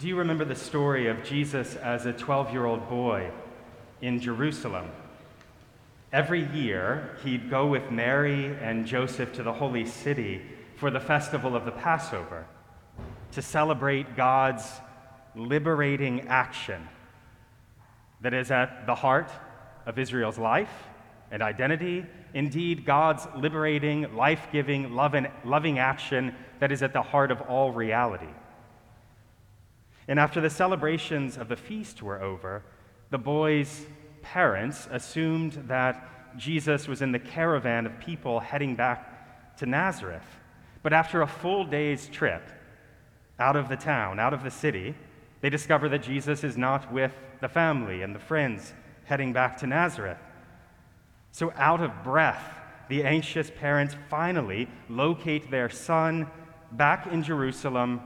Do you remember the story of Jesus as a 12 year old boy in Jerusalem? Every year, he'd go with Mary and Joseph to the holy city for the festival of the Passover to celebrate God's liberating action that is at the heart of Israel's life and identity. Indeed, God's liberating, life giving, loving action that is at the heart of all reality. And after the celebrations of the feast were over, the boy's parents assumed that Jesus was in the caravan of people heading back to Nazareth. But after a full day's trip out of the town, out of the city, they discover that Jesus is not with the family and the friends heading back to Nazareth. So, out of breath, the anxious parents finally locate their son back in Jerusalem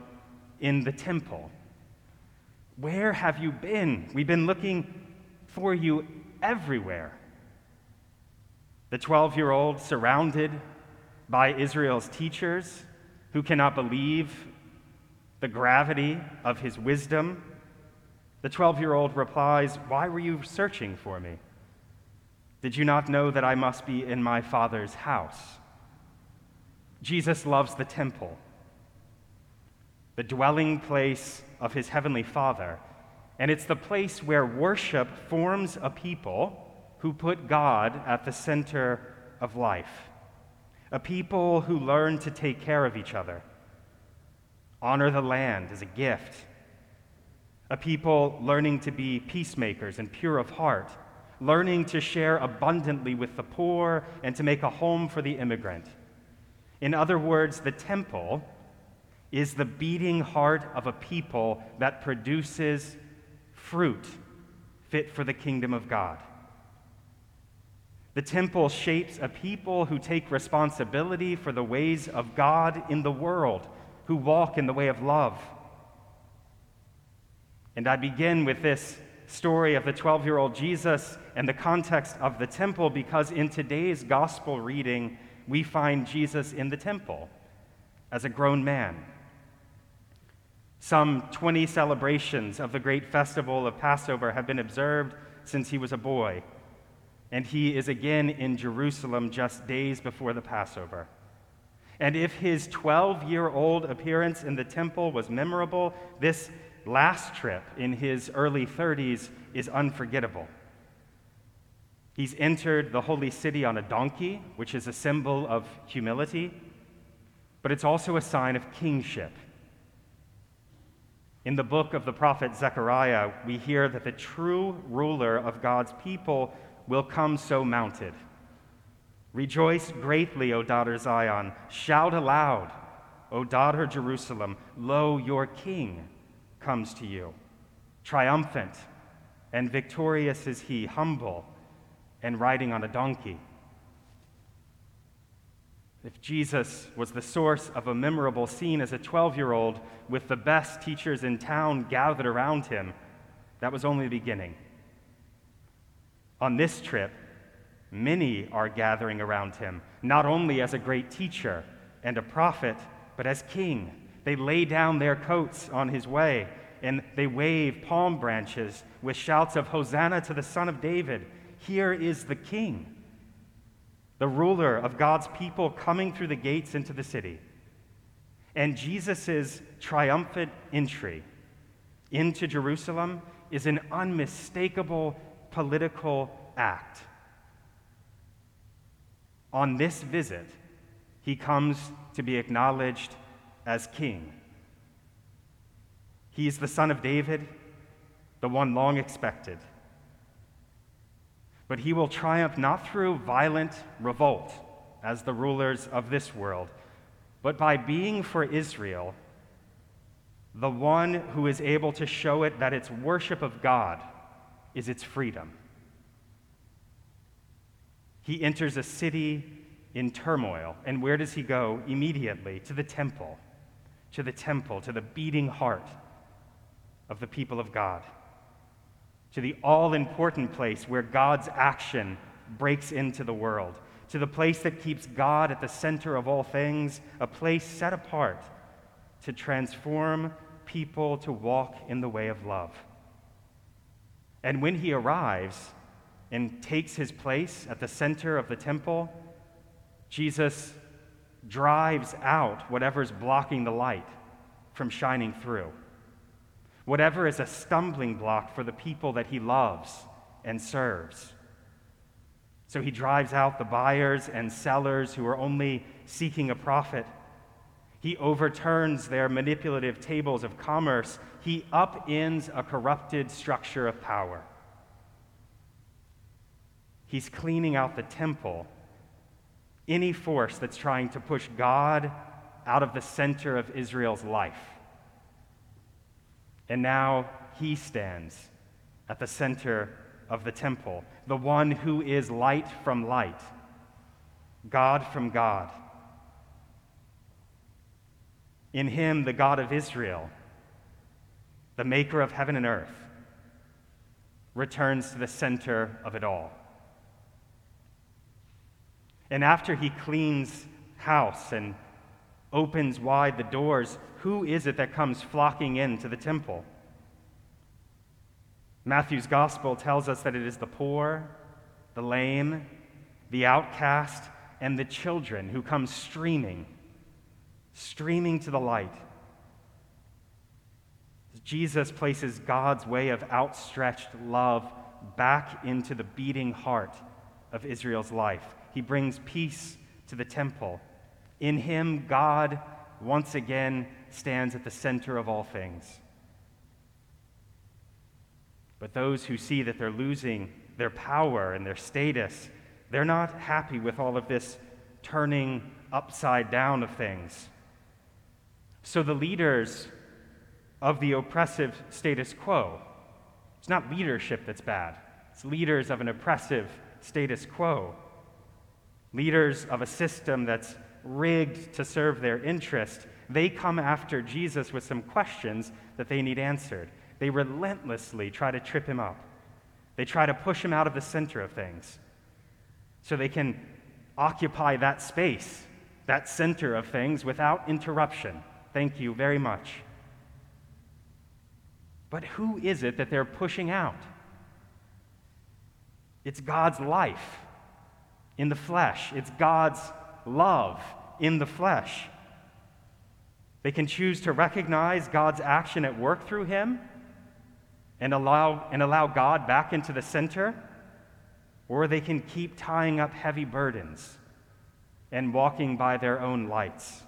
in the temple. Where have you been? We've been looking for you everywhere. The 12 year old, surrounded by Israel's teachers who cannot believe the gravity of his wisdom, the 12 year old replies, Why were you searching for me? Did you not know that I must be in my Father's house? Jesus loves the temple the dwelling place of his heavenly Father. And it's the place where worship forms a people who put God at the center of life, a people who learn to take care of each other, honor the land as a gift, a people learning to be peacemakers and pure of heart, learning to share abundantly with the poor and to make a home for the immigrant. In other words, the temple is the beating heart of a people that produces fruit fit for the kingdom of God. The temple shapes a people who take responsibility for the ways of God in the world, who walk in the way of love. And I begin with this story of the 12 year old Jesus and the context of the temple because in today's gospel reading, we find Jesus in the temple as a grown man. Some 20 celebrations of the great festival of Passover have been observed since he was a boy, and he is again in Jerusalem just days before the Passover. And if his 12 year old appearance in the temple was memorable, this last trip in his early 30s is unforgettable. He's entered the holy city on a donkey, which is a symbol of humility, but it's also a sign of kingship. In the book of the prophet Zechariah, we hear that the true ruler of God's people will come so mounted. Rejoice greatly, O daughter Zion. Shout aloud, O daughter Jerusalem. Lo, your king comes to you. Triumphant and victorious is he, humble and riding on a donkey. If Jesus was the source of a memorable scene as a 12 year old with the best teachers in town gathered around him, that was only the beginning. On this trip, many are gathering around him, not only as a great teacher and a prophet, but as king. They lay down their coats on his way and they wave palm branches with shouts of Hosanna to the Son of David. Here is the king the ruler of God's people coming through the gates into the city. And Jesus' triumphant entry into Jerusalem is an unmistakable political act. On this visit, he comes to be acknowledged as king. He is the son of David, the one long expected. But he will triumph not through violent revolt, as the rulers of this world, but by being for Israel the one who is able to show it that its worship of God is its freedom. He enters a city in turmoil, and where does he go? Immediately to the temple, to the temple, to the beating heart of the people of God to the all important place where God's action breaks into the world, to the place that keeps God at the center of all things, a place set apart to transform people to walk in the way of love. And when he arrives and takes his place at the center of the temple, Jesus drives out whatever's blocking the light from shining through. Whatever is a stumbling block for the people that he loves and serves. So he drives out the buyers and sellers who are only seeking a profit. He overturns their manipulative tables of commerce. He upends a corrupted structure of power. He's cleaning out the temple. Any force that's trying to push God out of the center of Israel's life. And now he stands at the center of the temple, the one who is light from light, God from God. In him, the God of Israel, the maker of heaven and earth, returns to the center of it all. And after he cleans house and opens wide the doors, who is it that comes flocking into the temple? Matthew's gospel tells us that it is the poor, the lame, the outcast, and the children who come streaming, streaming to the light. Jesus places God's way of outstretched love back into the beating heart of Israel's life. He brings peace to the temple. In him, God once again stands at the center of all things. But those who see that they're losing their power and their status, they're not happy with all of this turning upside down of things. So the leaders of the oppressive status quo, it's not leadership that's bad, it's leaders of an oppressive status quo, leaders of a system that's rigged to serve their interest. They come after Jesus with some questions that they need answered. They relentlessly try to trip him up. They try to push him out of the center of things so they can occupy that space, that center of things, without interruption. Thank you very much. But who is it that they're pushing out? It's God's life in the flesh, it's God's love in the flesh. They can choose to recognize God's action at work through him and allow, and allow God back into the center, or they can keep tying up heavy burdens and walking by their own lights.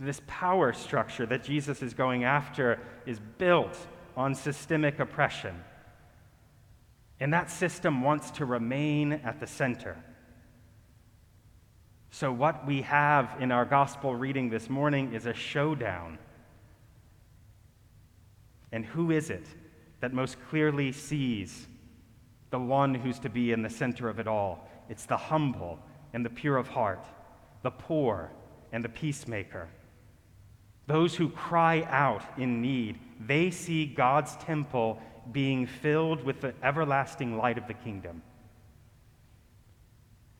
This power structure that Jesus is going after is built on systemic oppression. And that system wants to remain at the center. So, what we have in our gospel reading this morning is a showdown and who is it that most clearly sees the one who's to be in the center of it all? It's the humble and the pure of heart, the poor and the peacemaker. Those who cry out in need, they see God's temple being filled with the everlasting light of the kingdom.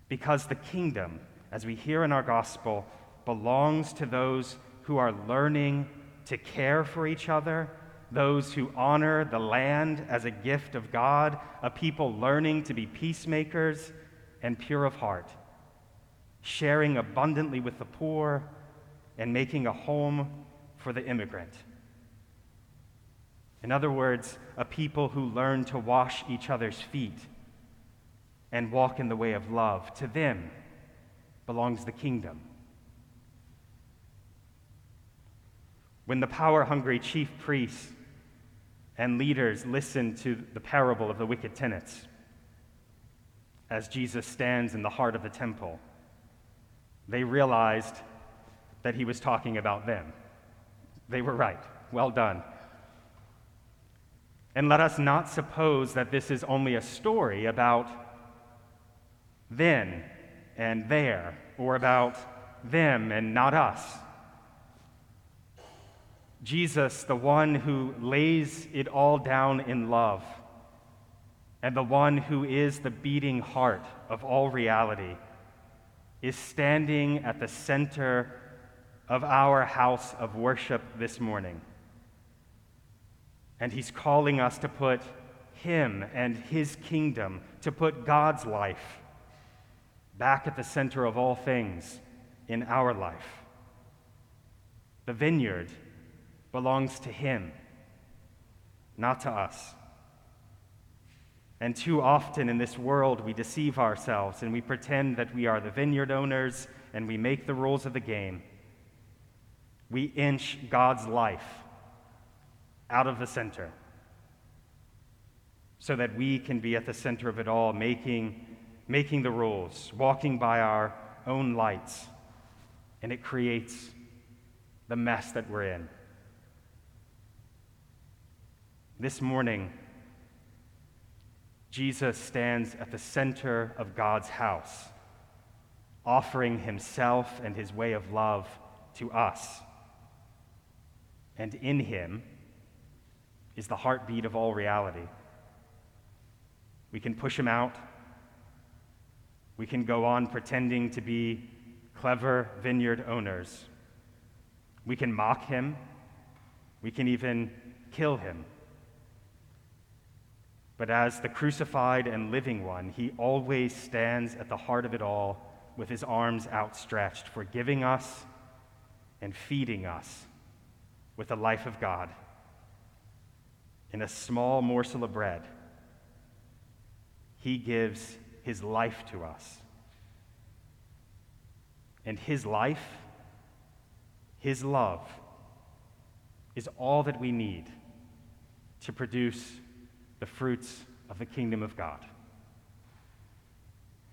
Because the kingdom, as we hear in our gospel, belongs to those who are learning to care for each other those who honor the land as a gift of God, a people learning to be peacemakers and pure of heart, sharing abundantly with the poor and making a home for the immigrant. In other words, a people who learn to wash each other's feet and walk in the way of love. To them belongs the kingdom. When the power hungry chief priests and leaders listen to the parable of the wicked tenants as Jesus stands in the heart of the temple. They realized that he was talking about them. They were right. Well done. And let us not suppose that this is only a story about then and there, or about them and not us. Jesus, the one who lays it all down in love, and the one who is the beating heart of all reality, is standing at the center of our house of worship this morning. And he's calling us to put him and his kingdom, to put God's life back at the center of all things in our life. The vineyard belongs to him, not to us. And too often in this world, we deceive ourselves and we pretend that we are the vineyard owners and we make the rules of the game. We inch God's life out of the center so that we can be at the center of it all, making, making the rules, walking by our own lights. And it creates the mess that we're in. This morning, Jesus stands at the center of God's house, offering himself and his way of love to us. And in him is the heartbeat of all reality. We can push him out. We can go on pretending to be clever vineyard owners. We can mock him. We can even kill him. But as the crucified and living one, he always stands at the heart of it all with his arms outstretched, forgiving us and feeding us with the life of God in a small morsel of bread. He gives his life to us. And his life, his love, is all that we need to produce the fruits of the kingdom of God.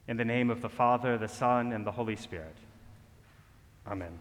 In the name of the Father, the Son, and the Holy Spirit. Amen.